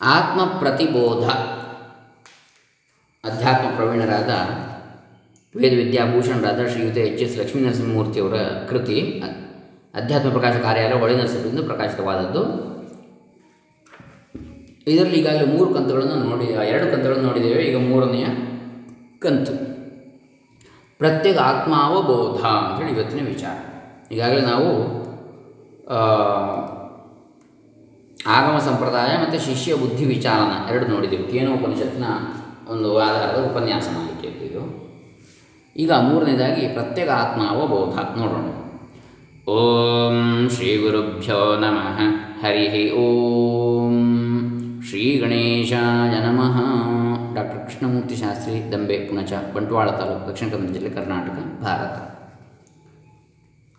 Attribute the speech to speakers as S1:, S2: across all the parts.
S1: ಆತ್ಮ ಪ್ರತಿಬೋಧ ಅಧ್ಯಾತ್ಮ ಪ್ರವೀಣರಾದ ವೇದ ವಿದ್ಯಾಭೂಷಣರಾದ ಶ್ರೀಯುತ ಎಚ್ ಎಸ್ ಲಕ್ಷ್ಮೀ ನರಸಿಂಹಮೂರ್ತಿಯವರ ಕೃತಿ, ಅಧ್ಯಾತ್ಮ ಪ್ರಕಾಶ ಕಾರ್ಯಾಲಯ ಹೊಳೆ ನರಸಿಂಹದಿಂದ ಪ್ರಕಾಶಿತವಾದದ್ದು. ಇದರಲ್ಲಿ ಈಗಾಗಲೇ ಮೂರು ಕಂತುಗಳನ್ನು ನೋಡಿ ಎರಡು ಕಂತುಗಳನ್ನು ನೋಡಿದ್ದೇವೆ, ಈಗ ಮೂರನೆಯ ಕಂತು. ಪ್ರತ್ಯೇಕ ಆತ್ಮಾವಬೋಧ ಅಂತೇಳಿ ಇವತ್ತಿನ ವಿಚಾರ. ಈಗಾಗಲೇ ನಾವು ಆಗಮ ಸಂಪ್ರದಾಯ ಮತ್ತು ಶಿಷ್ಯ ಬುದ್ಧಿ ವಿಚಾರನ ಎರಡು ನೋಡಿದೆವು. ಕೇನೋಪನಿಷತ್ನ ಒಂದು ಆಧಾರದ ಉಪನ್ಯಾಸ ಮಾಡಲಿಕ್ಕೆ ಇದು ಈಗ ಮೂರನೇದಾಗಿ ಪ್ರತ್ಯೇಕ ಆತ್ಮ ಅವಬೋಧ ನೋಡೋಣ. ಓಂ ಶ್ರೀ ಗುರುಭ್ಯೋ ನಮಃ. ಹರಿ ಓಂ. ಶ್ರೀ ಗಣೇಶಾಯ ನಮಃ. ಡಾಕ್ಟರ್ ಕೃಷ್ಣಮೂರ್ತಿ ಶಾಸ್ತ್ರಿ, ದಂಬೆ, ಪುಣಚ, ಬಂಟ್ವಾಳ ತಾಲೂಕು, ದಕ್ಷಿಣ ಕನ್ನಡ ಜಿಲ್ಲೆ, ಕರ್ನಾಟಕ, ಭಾರತ.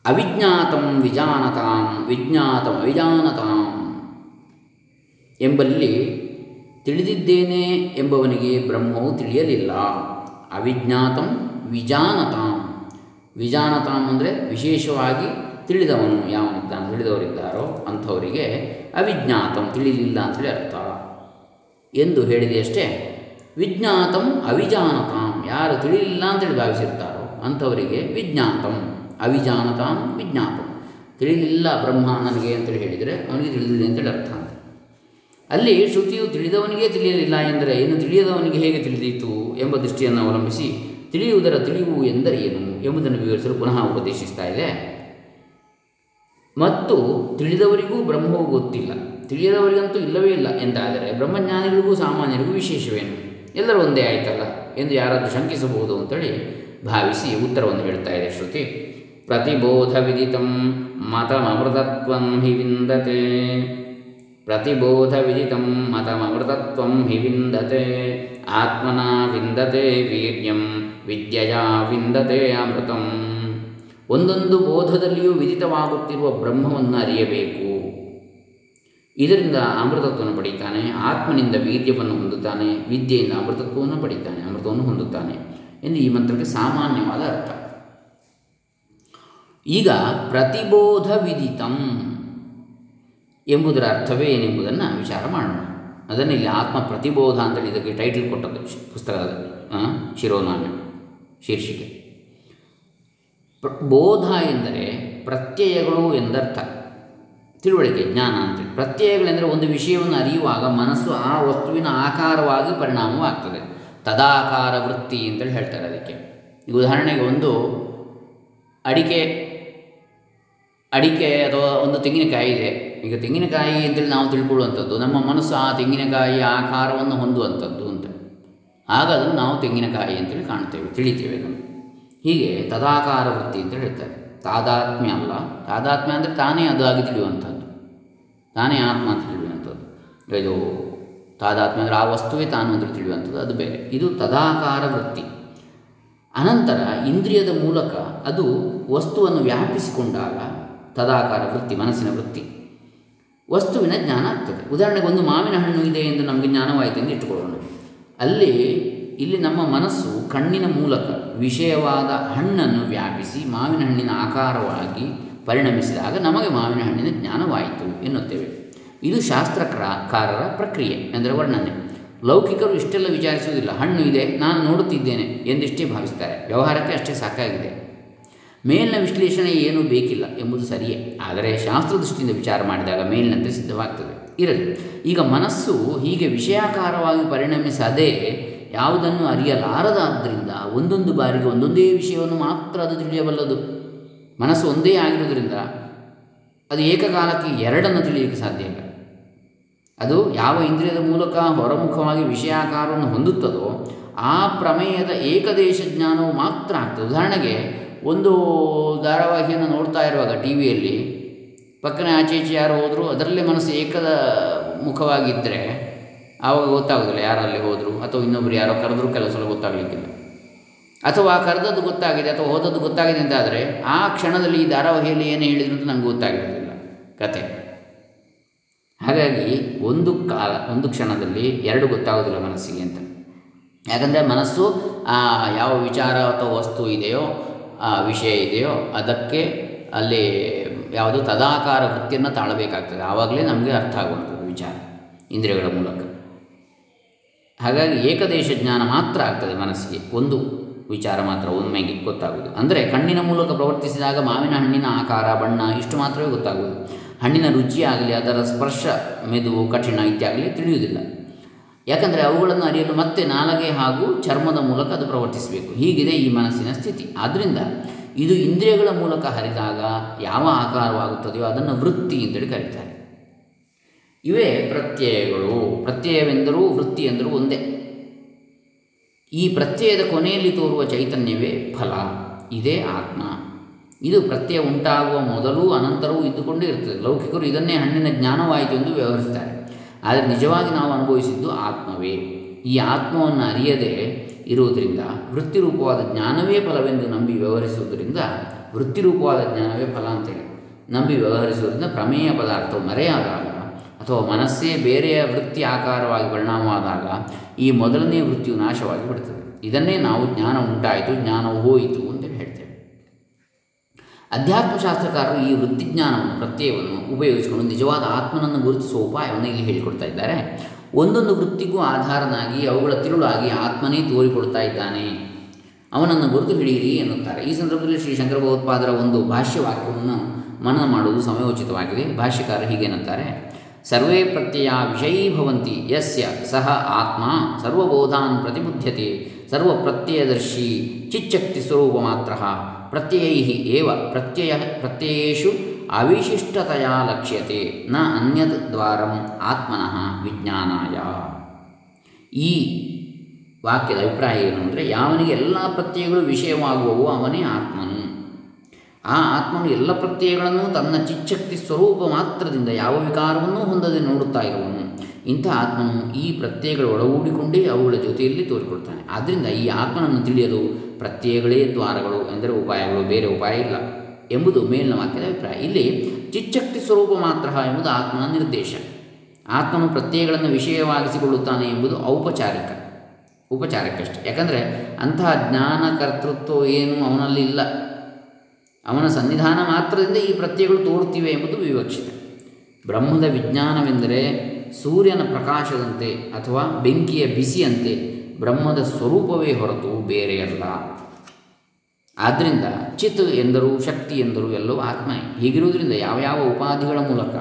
S1: ಅವಿಜ್ಞಾತಂ ವಿಜಾನತಾಂ, ವಿಜ್ಞಾತಂ ಅವಿಜಾನತಾಂ ಎಂಬಲ್ಲಿ ತಿಳಿದಿದ್ದೇನೆ ಎಂಬವನಿಗೆ ಬ್ರಹ್ಮವು ತಿಳಿಯಲಿಲ್ಲ. ಅವಿಜ್ಞಾತಂ ವಿಜಾನತಾಂ. ವಿಜಾನತಾಂ ಅಂದರೆ ವಿಶೇಷವಾಗಿ ತಿಳಿದವನು ಯಾವನಿದ್ದಾನೆ ತಿಳಿದವರಿದ್ದಾರೋ ಅಂಥವರಿಗೆ ಅವಿಜ್ಞಾತಂ ತಿಳಿಲಿಲ್ಲ ಅಂತೇಳಿ ಅರ್ಥ. ಎಂದು ಹೇಳಿದೆಯಷ್ಟೇ ವಿಜ್ಞಾತಂ ಅವಿಜಾನತಾಂ. ಯಾರು ತಿಳಿಲಿಲ್ಲ ಅಂತೇಳಿ ಭಾವಿಸಿರ್ತಾರೋ ಅಂಥವರಿಗೆ ವಿಜ್ಞಾತಂ, ಅವಿಜಾನತಾಂ ವಿಜ್ಞಾತಂ. ತಿಳಿಲಿಲ್ಲ ಬ್ರಹ್ಮ ನನಗೆ ಅಂತೇಳಿ ಹೇಳಿದರೆ ಅವನಿಗೆ ತಿಳಿದಿದೆ ಅಂತೇಳಿ ಅರ್ಥ. ಅಲ್ಲಿ ಶ್ರುತಿಯು ತಿಳಿದವನಿಗೆ ತಿಳಿಯಲಿಲ್ಲ ಎಂದರೆ ಇನ್ನು ತಿಳಿಯದವನಿಗೆ ಹೇಗೆ ತಿಳಿದಿತ್ತು ಎಂಬ ದೃಷ್ಟಿಯನ್ನು ಅವಲಂಬಿಸಿ ತಿಳಿಯುವುದರ ತಿಳಿವು ಎಂದರೆ ಏನು ಎಂಬುದನ್ನು ವಿವರಿಸಲು ಪುನಃ ಉಪದೇಶಿಸ್ತಾ ಇದೆ. ಮತ್ತು ತಿಳಿದವರಿಗೂ ಬ್ರಹ್ಮವು ಗೊತ್ತಿಲ್ಲ. ತಿಳಿಯದವರಿಗಂತೂ ಇಲ್ಲವೇ ಇಲ್ಲ ಎಂದಾದರೆ ಬ್ರಹ್ಮಜ್ಞಾನಿಗಳಿಗೂ ಸಾಮಾನ್ಯರಿಗೂ ವಿಶೇಷವೇನು? ಎಲ್ಲರೂ ಒಂದೇ ಆಯ್ತಲ್ಲ? ಎಂದು ಯಾರಾದರೂ ಶಂಕಿಸಬಹುದು ಅಂತೇಳಿ ಭಾವಿಸಿ ಉತ್ತರವನ್ನು ಹೇಳ್ತಾ ಇದೆ ಶ್ರುತಿ. ಪ್ರತಿಬೋಧ ವಿದಿತಂ ಮತಮೃತತ್ವಂ ಹಿ ವಿಂದತೆ. ಪ್ರತಿಬೋಧ ವಿದಿತಂ ಅಮೃತತ್ವಂ ಹಿ ವಿಂದತೆ ಆತ್ಮನ ವಿಂದತೆ ವೀರ್ಯಂ ವಿದ್ಯೆಯ ವಿಂದತೆ ಅಮೃತಂ ಒಂದೊಂದು ಬೋಧದಲ್ಲಿಯೂ ವಿದಿತವಾಗುತ್ತಿರುವ ಬ್ರಹ್ಮವನ್ನು ಅರಿಯಬೇಕು. ಇದರಿಂದ ಅಮೃತತ್ವವನ್ನು ಪಡೀತಾನೆ, ಆತ್ಮನಿಂದ ವೀರ್ಯವನ್ನು ಹೊಂದುತ್ತಾನೆ, ವಿದ್ಯೆಯಿಂದ ಅಮೃತತ್ವವನ್ನು ಪಡೀತಾನೆ, ಅಮೃತವನ್ನು ಹೊಂದುತ್ತಾನೆ ಎಂದು ಈ ಮಂತ್ರಕ್ಕೆ ಸಾಮಾನ್ಯವಾದ ಅರ್ಥ. ಈಗ ಪ್ರತಿಬೋಧ ವಿದಿತಂ ಎಂಬುದರ ಅರ್ಥವೇ ಏನೆಂಬುದನ್ನು ವಿಚಾರ ಮಾಡೋಣ. ಅದನ್ನು ಇಲ್ಲಿ ಆತ್ಮ ಪ್ರತಿಬೋಧ ಅಂತೇಳಿ ಇದಕ್ಕೆ ಟೈಟಲ್ ಕೊಟ್ಟದ್ದು ಪುಸ್ತಕದಲ್ಲಿ ಆ, ಶಿರೋನಾಮ್ಯ ಶೀರ್ಷಿಕೆ. ಪ್ರ- ಬೋಧ ಎಂದರೆ ಪ್ರತ್ಯಯಗಳು ಎಂದರ್ಥ. ತಿಳುವಳಿಕೆ ಜ್ಞಾನ ಅಂತೇಳಿ. ಪ್ರತ್ಯಯಗಳೆಂದರೆ ಒಂದು ವಿಷಯವನ್ನು ಅರಿಯುವಾಗ ಮನಸ್ಸು ಆ ವಸ್ತುವಿನ ಆಕಾರವಾಗಿ ಪರಿಣಾಮವಾಗ್ತದೆ. ತದಾಕಾರ ವೃತ್ತಿ ಅಂತೇಳಿ ಹೇಳ್ತಾರೆ ಅದಕ್ಕೆ. ಉದಾಹರಣೆಗೆ ಒಂದು ಅಡಿಕೆ ಅಡಿಕೆ ಅಥವಾ ಒಂದು ತೆಂಗಿನಕಾಯಿ ಇದೆ. ಈಗ ತೆಂಗಿನಕಾಯಿ ಅಂತೇಳಿ ನಾವು ತಿಳ್ಕೊಳ್ಳುವಂಥದ್ದು, ನಮ್ಮ ಮನಸ್ಸು ಆ ತೆಂಗಿನಕಾಯಿ ಆಕಾರವನ್ನು ಹೊಂದುವಂಥದ್ದು ಅಂತ. ಆಗ ಅದನ್ನು ನಾವು ತೆಂಗಿನಕಾಯಿ ಅಂತೇಳಿ ಕಾಣ್ತೇವೆ ತಿಳಿತೇವೆ ನಾವು ಹೀಗೆ ತದಾಕಾರ ವೃತ್ತಿ ಅಂತ ಹೇಳ್ತಾರೆ. ತಾದಾತ್ಮ್ಯ ಅಲ್ಲ. ತಾದಾತ್ಮ್ಯ ಅಂದರೆ ತಾನೇ ಅದಾಗಿ ತಿಳಿಯುವಂಥದ್ದು. ತಾನೇ ಆತ್ಮ ಅಂತ ತಿಳಿಯುವಂಥದ್ದು. ಇದು ತಾದಾತ್ಮ್ಯ ಅಂದರೆ ಆ ವಸ್ತುವೇ ತಾನು ಅಂತ ತಿಳಿಯುವಂಥದ್ದು, ಅದು ಬೇರೆ. ಇದು ತದಾಕಾರ ವೃತ್ತಿ. ಅನಂತರ ಇಂದ್ರಿಯದ ಮೂಲಕ ಅದು ವಸ್ತುವನ್ನು ವ್ಯಾಪಿಸಿಕೊಂಡಾಗ ತದಾಕಾರ ವೃತ್ತಿ, ಮನಸ್ಸಿನ ವೃತ್ತಿ. ವಸ್ತುವಿನ ಜ್ಞಾನ ಆಗ್ತದೆ. ಉದಾಹರಣೆಗೆ ಒಂದು ಮಾವಿನ ಹಣ್ಣು ಇದೆ ಎಂದು ನಮಗೆ ಜ್ಞಾನವಾಯಿತು ಎಂದು ಇಟ್ಟುಕೊಳ್ಳೋಣ. ಅಲ್ಲಿ, ಇಲ್ಲಿ ನಮ್ಮ ಮನಸ್ಸು ಕಣ್ಣಿನ ಮೂಲಕ ವಿಷಯವಾದ ಹಣ್ಣನ್ನು ವ್ಯಾಪಿಸಿ ಮಾವಿನ ಹಣ್ಣಿನ ಆಕಾರವಾಗಿ ಪರಿಣಮಿಸಿದಾಗ ನಮಗೆ ಮಾವಿನ ಹಣ್ಣಿನ ಜ್ಞಾನವಾಯಿತು ಎನ್ನುತ್ತೇವೆ. ಇದು ಶಾಸ್ತ್ರಕಾರರ ಪ್ರಕ್ರಿಯೆ ಅಂದರೆ ವರ್ಣನೆ. ಲೌಕಿಕರು ಇಷ್ಟೆಲ್ಲ ವಿಚಾರಿಸುವುದಿಲ್ಲ. ಹಣ್ಣು ಇದೆ, ನಾನು ನೋಡುತ್ತಿದ್ದೇನೆ ಎಂದಿಷ್ಟೇ ಭಾವಿಸ್ತಾರೆ. ವ್ಯವಹಾರಕ್ಕೆ ಅಷ್ಟೇ ಸಾಕಾಗಿದೆ. ಮೇಲಿನ ವಿಶ್ಲೇಷಣೆ ಏನೂ ಬೇಕಿಲ್ಲ ಎಂಬುದು ಸರಿಯೇ. ಆದರೆ ಶಾಸ್ತ್ರದೃಷ್ಟಿಯಿಂದ ವಿಚಾರ ಮಾಡಿದಾಗ ಮೇಲಿನಂತೆ ಸಿದ್ಧವಾಗ್ತದೆ. ಇರಲಿ. ಈಗ ಮನಸ್ಸು ಹೀಗೆ ವಿಷಯಾಕಾರವಾಗಿ ಪರಿಣಮಿಸದೆ ಯಾವುದನ್ನು ಅರಿಯಲಾರದಾದ್ದರಿಂದ ಒಂದೊಂದು ಬಾರಿಗೆ ಒಂದೊಂದೇ ವಿಷಯವನ್ನು ಮಾತ್ರ ಅದು ತಿಳಿಯಬಲ್ಲದು. ಮನಸ್ಸು ಒಂದೇ ಆಗಿರೋದ್ರಿಂದ ಅದು ಏಕಕಾಲಕ್ಕೆ ಎರಡನ್ನು ತಿಳಿಯಲಿಕ್ಕೆ ಸಾಧ್ಯ ಇಲ್ಲ. ಅದು ಯಾವ ಇಂದ್ರಿಯದ ಮೂಲಕ ಹೊರಮುಖವಾಗಿ ವಿಷಯಾಕಾರವನ್ನು ಹೊಂದುತ್ತದೋ ಆ ಪ್ರಮೇಯದ ಏಕದೇಶ ಜ್ಞಾನವು ಮಾತ್ರ ಆಗ್ತದೆ. ಉದಾಹರಣೆಗೆ ಒಂದು ಧಾರಾವಾಹಿಯನ್ನು ನೋಡ್ತಾ ಇರುವಾಗ ಟಿ ವಿಯಲ್ಲಿ, ಪಕ್ಕನೆ ಆಚೆ ಈಚೆ ಯಾರು ಹೋದರೂ, ಅದರಲ್ಲೇ ಮನಸ್ಸು ಏಕದ ಮುಖವಾಗಿದ್ದರೆ ಆವಾಗ ಗೊತ್ತಾಗೋದಿಲ್ಲ ಯಾರಲ್ಲಿ ಹೋದರು, ಅಥವಾ ಇನ್ನೊಬ್ಬರು ಯಾರೋ ಕರೆದ್ರೂ ಕೆಲವು ಸಲ ಗೊತ್ತಾಗಲಿಕ್ಕಿಲ್ಲ. ಅಥವಾ ಕರೆದದ್ದು ಗೊತ್ತಾಗಿದೆ, ಅಥವಾ ಹೋದದ್ದು ಗೊತ್ತಾಗಿದೆ ಅಂತ ಆದರೆ ಆ ಕ್ಷಣದಲ್ಲಿ ಈ ಧಾರಾವಾಹಿಯಲ್ಲಿ ಏನು ಹೇಳಿದ್ರು ಅಂತ ನಂಗೆ ಗೊತ್ತಾಗಿರೋದಿಲ್ಲ ಕತೆ. ಹಾಗಾಗಿ ಒಂದು ಕಾಲ, ಒಂದು ಕ್ಷಣದಲ್ಲಿ ಎರಡು ಗೊತ್ತಾಗೋದಿಲ್ಲ ಮನಸ್ಸಿಗೆ ಅಂತ. ಯಾಕಂದರೆ ಮನಸ್ಸು ಆ ಯಾವ ವಿಚಾರ ಅಥವಾ ವಸ್ತು ಇದೆಯೋ ಆ ವಿಷಯ ಇದೆಯೋ ಅದಕ್ಕೆ ಅಲ್ಲಿ ಯಾವುದು ತದಾಕಾರ ವೃತ್ತಿಯನ್ನು ತಾಳಬೇಕಾಗ್ತದೆ. ಆವಾಗಲೇ ನಮಗೆ ಅರ್ಥ ಆಗುವಂಥದ್ದು ವಿಚಾರ, ಇಂದ್ರಿಯಗಳ ಮೂಲಕ. ಹಾಗಾಗಿ ಏಕದೇಶ ಜ್ಞಾನ ಮಾತ್ರ ಆಗ್ತದೆ ಮನಸ್ಸಿಗೆ. ಒಂದು ವಿಚಾರ ಮಾತ್ರ ಒಮ್ಮೆಗೆ ಗೊತ್ತಾಗುವುದು. ಅಂದರೆ ಕಣ್ಣಿನ ಮೂಲಕ ಪ್ರವರ್ತಿಸಿದಾಗ ಮಾವಿನ ಹಣ್ಣಿನ ಆಕಾರ, ಬಣ್ಣ, ಇಷ್ಟು ಮಾತ್ರವೇ ಗೊತ್ತಾಗುವುದು. ಹಣ್ಣಿನ ರುಚಿಯಾಗಲಿ ಅದರ ಸ್ಪರ್ಶ, ಮೆದುವು, ಕಠಿಣ ಇತ್ಯಾಗಲಿ ತಿಳಿಯುವುದಿಲ್ಲ. ಯಾಕಂದರೆ ಅವುಗಳನ್ನು ಅರಿಯಲು ಮತ್ತೆ ನಾಲಗೆ ಹಾಗೂ ಚರ್ಮದ ಮೂಲಕ ಅದು ಪ್ರವರ್ತಿಸಬೇಕು. ಹೀಗಿದೆ ಈ ಮನಸ್ಸಿನ ಸ್ಥಿತಿ. ಆದ್ದರಿಂದ ಇದು ಇಂದ್ರಿಯಗಳ ಮೂಲಕ ಹರಿದಾಗ ಯಾವ ಆಕಾರವಾಗುತ್ತದೆಯೋ ಅದನ್ನು ವೃತ್ತಿ ಅಂತೇಳಿ ಕರೀತಾರೆ. ಇವೇ ಪ್ರತ್ಯಯಗಳು. ಪ್ರತ್ಯಯವೆಂದರೂ ವೃತ್ತಿ ಎಂದರೂ ಒಂದೇ. ಈ ಪ್ರತ್ಯಯದ ಕೊನೆಯಲ್ಲಿ ತೋರುವ ಚೈತನ್ಯವೇ ಫಲ. ಇದೇ ಆತ್ಮ. ಇದು ಪ್ರತ್ಯಯ ಉಂಟಾಗುವ ಮೊದಲು ಅನಂತರವೂ ಇದ್ದುಕೊಂಡೇ ಇರ್ತದೆ. ಲೌಕಿಕರು ಇದನ್ನೇ ಹಣ್ಣಿನ ಜ್ಞಾನವಾಯಿತು ಎಂದು ವ್ಯವಹರಿಸ್ತಾರೆ. ಆದರೆ ನಿಜವಾಗಿ ನಾವು ಅನುಭವಿಸಿದ್ದು ಆತ್ಮವೇ. ಈ ಆತ್ಮವನ್ನು ಅರಿಯದೆ ಇರುವುದರಿಂದ ವೃತ್ತಿರೂಪವಾದ ಜ್ಞಾನವೇ ಫಲವೆಂದು ನಂಬಿ ವ್ಯವಹರಿಸುವುದರಿಂದ ವೃತ್ತಿರೂಪವಾದ ಜ್ಞಾನವೇ ಫಲ ಅಂತೇಳಿ ನಂಬಿ ವ್ಯವಹರಿಸುವುದರಿಂದ ಪ್ರಮೇಯ ಪದಾರ್ಥವು ಮರೆಯಾದಾಗ ಅಥವಾ ಮನಸ್ಸೇ ಬೇರೆಯ ವೃತ್ತಿ ಆಕಾರವಾಗಿ ಪರಿಣಾಮವಾದಾಗ ಈ ಮೊದಲನೇ ವೃತ್ತಿಯು ನಾಶವಾಗಿ ಬಿಡುತ್ತದೆ ಇದನ್ನೇ ನಾವು ಜ್ಞಾನ ಉಂಟಾಯಿತು, ಜ್ಞಾನವು ಹೋಯಿತು. ಅಧ್ಯಾತ್ಮಶಾಸ್ತ್ರಕಾರರು ಈ ವೃತ್ತಿಜ್ಞಾನವನ್ನು ಪ್ರತ್ಯಯವನ್ನು ಉಪಯೋಗಿಸಿಕೊಂಡು ನಿಜವಾದ ಆತ್ಮನನ್ನು ಗುರುತಿಸುವ ಉಪಾಯವನ್ನು ಇಲ್ಲಿ ಹೇಳಿಕೊಡ್ತಾ ಇದ್ದಾರೆ. ಒಂದೊಂದು ವೃತ್ತಿಗೂ ಆಧಾರನಾಗಿ ಅವುಗಳ ತಿರುಳಾಗಿ ಆತ್ಮನೇ ತೋರಿಕೊಡ್ತಾ ಇದ್ದಾನೆ. ಅವನನ್ನು ಗುರುತು ಹಿಡಿಯಿರಿ ಎನ್ನುತ್ತಾರೆ. ಈ ಸಂದರ್ಭದಲ್ಲಿ ಶ್ರೀ ಶಂಕರ ಭಗವತ್ಪಾದರ ಒಂದು ಭಾಷ್ಯವಾಕ್ಯವನ್ನು ಮನನ ಮಾಡುವುದು ಸಮಯೋಚಿತವಾಗಿದೆ. ಭಾಷ್ಯಕಾರ ಹೀಗೇನಂತಾರೆ ಸರ್ವೇ ಪ್ರತ್ಯಯ ವಿಷಯೀಭವಂತಿ ಯಸ್ಯ ಸಹ ಆತ್ಮ, ಸರ್ವಬೋಧಾನ್ ಪ್ರತಿಬುಧ್ಯತೆ, ಸರ್ವಪ್ರತ್ಯಯದರ್ಶಿ, ಚಿಚ್ಚಕ್ತಿ ಸ್ವರೂಪ ಮಾತ್ರ. ಪ್ರತ್ಯಯೈ ಏವ ಪ್ರತ್ಯಯ ಪ್ರತ್ಯಯೇಷು ಅವಿಶಿಷ್ಟತೆಯ ಲಕ್ಷ್ಯತೆ ನ ಅನ್ಯತ್ ದ್ವಾರಂ ಆತ್ಮನಃ ವಿಜ್ಞಾನಾಯ. ಈ ವಾಕ್ಯದ ಅಭಿಪ್ರಾಯ ಏನು ಅಂದರೆ ಯಾವನಿಗೆ ಎಲ್ಲ ಪ್ರತ್ಯಯಗಳು ವಿಷಯವಾಗುವವು ಅವನೇ ಆತ್ಮನು. ಆ ಆತ್ಮನು ಎಲ್ಲ ಪ್ರತ್ಯಯಗಳನ್ನು ತನ್ನ ಚಿಚ್ಛಕ್ತಿ ಸ್ವರೂಪ ಮಾತ್ರದಿಂದ ಯಾವ ವಿಕಾರವನ್ನೂ ಹೊಂದದೆ ನೋಡುತ್ತಾ ಇರುವನು. ಇಂಥ ಆತ್ಮನು ಈ ಪ್ರತ್ಯಯಗಳು ಒಳಗೂಡಿಕೊಂಡೇ ಅವುಗಳ ಜೊತೆಯಲ್ಲಿ ತೋರಿಕೊಳ್ತಾನೆ. ಆದ್ದರಿಂದ ಈ ಆತ್ಮನನ್ನು ತಿಳಿಯಲು ಪ್ರತ್ಯಯಗಳೇ ದ್ವಾರಗಳು ಎಂದರೆ ಉಪಾಯಗಳು, ಬೇರೆ ಉಪಾಯ ಇಲ್ಲ ಎಂಬುದು ಮೇಲಿನ ವಾಕ್ಯದ ಅಭಿಪ್ರಾಯ. ಇಲ್ಲಿ ಚಿಚ್ಚಕ್ತಿ ಸ್ವರೂಪ ಮಾತ್ರ ಎಂಬುದು ಆತ್ಮನ ನಿರ್ದೇಶ. ಆತ್ಮನು ಪ್ರತ್ಯಯಗಳನ್ನು ವಿಷಯವಾಗಿಸಿಕೊಳ್ಳುತ್ತಾನೆ ಎಂಬುದು ಔಪಚಾರಿಕ, ಉಪಚಾರಕ್ಕಷ್ಟೆ. ಯಾಕಂದರೆ ಅಂತಹ ಜ್ಞಾನ ಕರ್ತೃತ್ವ ಏನು ಅವನಲ್ಲಿ ಇಲ್ಲ. ಅವನ ಸನ್ನಿಧಾನ ಮಾತ್ರದಿಂದ ಈ ಪ್ರತ್ಯಯಗಳು ತೋರುತ್ತಿವೆ ಎಂಬುದು ವಿವಕ್ಷಿತ. ಬ್ರಹ್ಮದ ವಿಜ್ಞಾನವೆಂದರೆ ಸೂರ್ಯನ ಪ್ರಕಾಶದಂತೆ ಅಥವಾ ಬೆಂಕಿಯ ಬಿಸಿಯಂತೆ ಬ್ರಹ್ಮದ ಸ್ವರೂಪವೇ ಹೊರತು ಬೇರೆಯಲ್ಲ. ಆದ್ದರಿಂದ ಚಿತ್ ಎಂದರು ಶಕ್ತಿ ಎಂದರು ಎಲ್ಲವೂ ಆತ್ಮ. ಹೀಗಿರುವುದರಿಂದ ಯಾವ ಯಾವ ಉಪಾಧಿಗಳ ಮೂಲಕ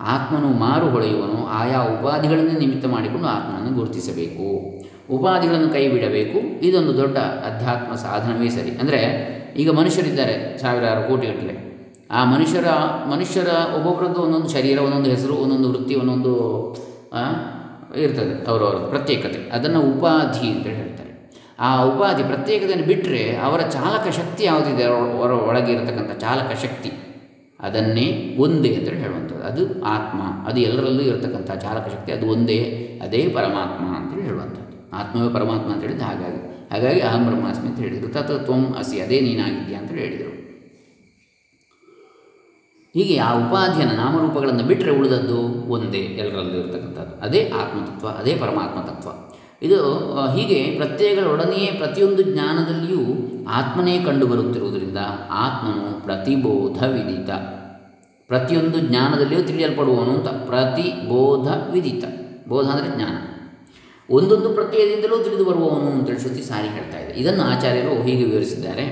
S1: ಆತ್ಮನು ಮಾರು ಹೊಳೆಯುವನು ಆಯಾ ಉಪಾಧಿಗಳನ್ನೇ ನಿಮಿತ್ತ ಮಾಡಿಕೊಂಡು ಆತ್ಮನನ್ನು ಗುರುತಿಸಬೇಕು. ಉಪಾಧಿಗಳನ್ನು ಕೈ ಬಿಡಬೇಕು ಇದೊಂದು ದೊಡ್ಡ ಅಧ್ಯಾತ್ಮ ಸಾಧನವೇ ಸರಿ. ಅಂದರೆ ಈಗ ಮನುಷ್ಯರಿದ್ದಾರೆ ಸಾವಿರಾರು ಕೋಟಿಗಟ್ಟಲೆ. ಆ ಮನುಷ್ಯರ ಮನುಷ್ಯರ ಒಬ್ಬೊಬ್ಬರದ್ದು ಒಂದೊಂದು ಶರೀರ, ಒಂದೊಂದು ಹೆಸರು, ಒಂದೊಂದು ವೃತ್ತಿ, ಒಂದೊಂದು ಇರ್ತದೆ ಅವರವರ ಪ್ರತ್ಯೇಕತೆ. ಅದನ್ನು ಉಪಾಧಿ ಅಂತ ಹೇಳ್ತಾರೆ. ಆ ಉಪಾಧಿ ಪ್ರತ್ಯೇಕತೆಯನ್ನು ಬಿಟ್ಟರೆ ಅವರ ಚಾಲಕ ಶಕ್ತಿ ಯಾವುದಿದೆ? ಅವರ ಒಳಗೆ ಇರತಕ್ಕಂಥ ಚಾಲಕ ಶಕ್ತಿ. ಅದನ್ನೇ ಒಂದೇ ಅಂತ ಹೇಳುವಂಥದ್ದು. ಅದು ಆತ್ಮ. ಅದು ಎಲ್ಲರಲ್ಲೂ ಇರತಕ್ಕಂಥ ಚಾಲಕ ಶಕ್ತಿ. ಅದು ಒಂದೇ, ಅದೇ ಪರಮಾತ್ಮ ಅಂತೇಳಿ ಹೇಳುವಂಥದ್ದು. ಆತ್ಮವೇ ಪರಮಾತ್ಮ ಅಂತ ಹೇಳಿದ್ದು ಹಾಗಾಗಿ. ಹಾಗಾಗಿ ಅಹಂ ಬ್ರಹ್ಮಾಸ್ಮಿ ಅಂತ ಹೇಳಿದರು. ತತ್ ತ್ವಂ ಅಸಿ, ಅದೇ ನೀನಾಗಿದ್ಯಾ ಅಂತ ಹೇಳಿದರು. ಹೀಗೆ ಆ ಉಪಾಧಿಯನ್ನು ನಾಮರೂಪಗಳನ್ನು ಬಿಟ್ಟರೆ ಉಳಿದದ್ದು ಒಂದೇ, ಎಲ್ಲರಲ್ಲೂ ಇರತಕ್ಕಂಥದ್ದು. ಅದೇ ಆತ್ಮತತ್ವ, ಅದೇ ಪರಮಾತ್ಮ ತತ್ವ. ಇದು ಹೀಗೆ ಪ್ರತ್ಯಯಗಳೊಡನೆಯೇ ಪ್ರತಿಯೊಂದು ಜ್ಞಾನದಲ್ಲಿಯೂ ಆತ್ಮನೇ ಕಂಡುಬರುತ್ತಿರುವುದರಿಂದ ಆತ್ಮನು ಪ್ರತಿಬೋಧ ವಿದಿತ ಪ್ರತಿಯೊಂದು ಜ್ಞಾನದಲ್ಲಿಯೂ ತಿಳಿಯಲ್ಪಡುವನು ಅಂತ ಪ್ರತಿಬೋಧ ವಿದಿತ ಬೋಧ ಅಂದರೆ ಜ್ಞಾನ. ಒಂದೊಂದು ಪ್ರತ್ಯಯದಿಂದಲೂ ತಿಳಿದು ಬರುವವನು ಅಂತೇಳಿ ಶ್ರುತಿ ಸಾರಿ ಹೇಳ್ತಾ ಇದೆ. ಇದನ್ನು ಆಚಾರ್ಯರು ಹೀಗೆ ವಿವರಿಸಿದ್ದಾರೆ.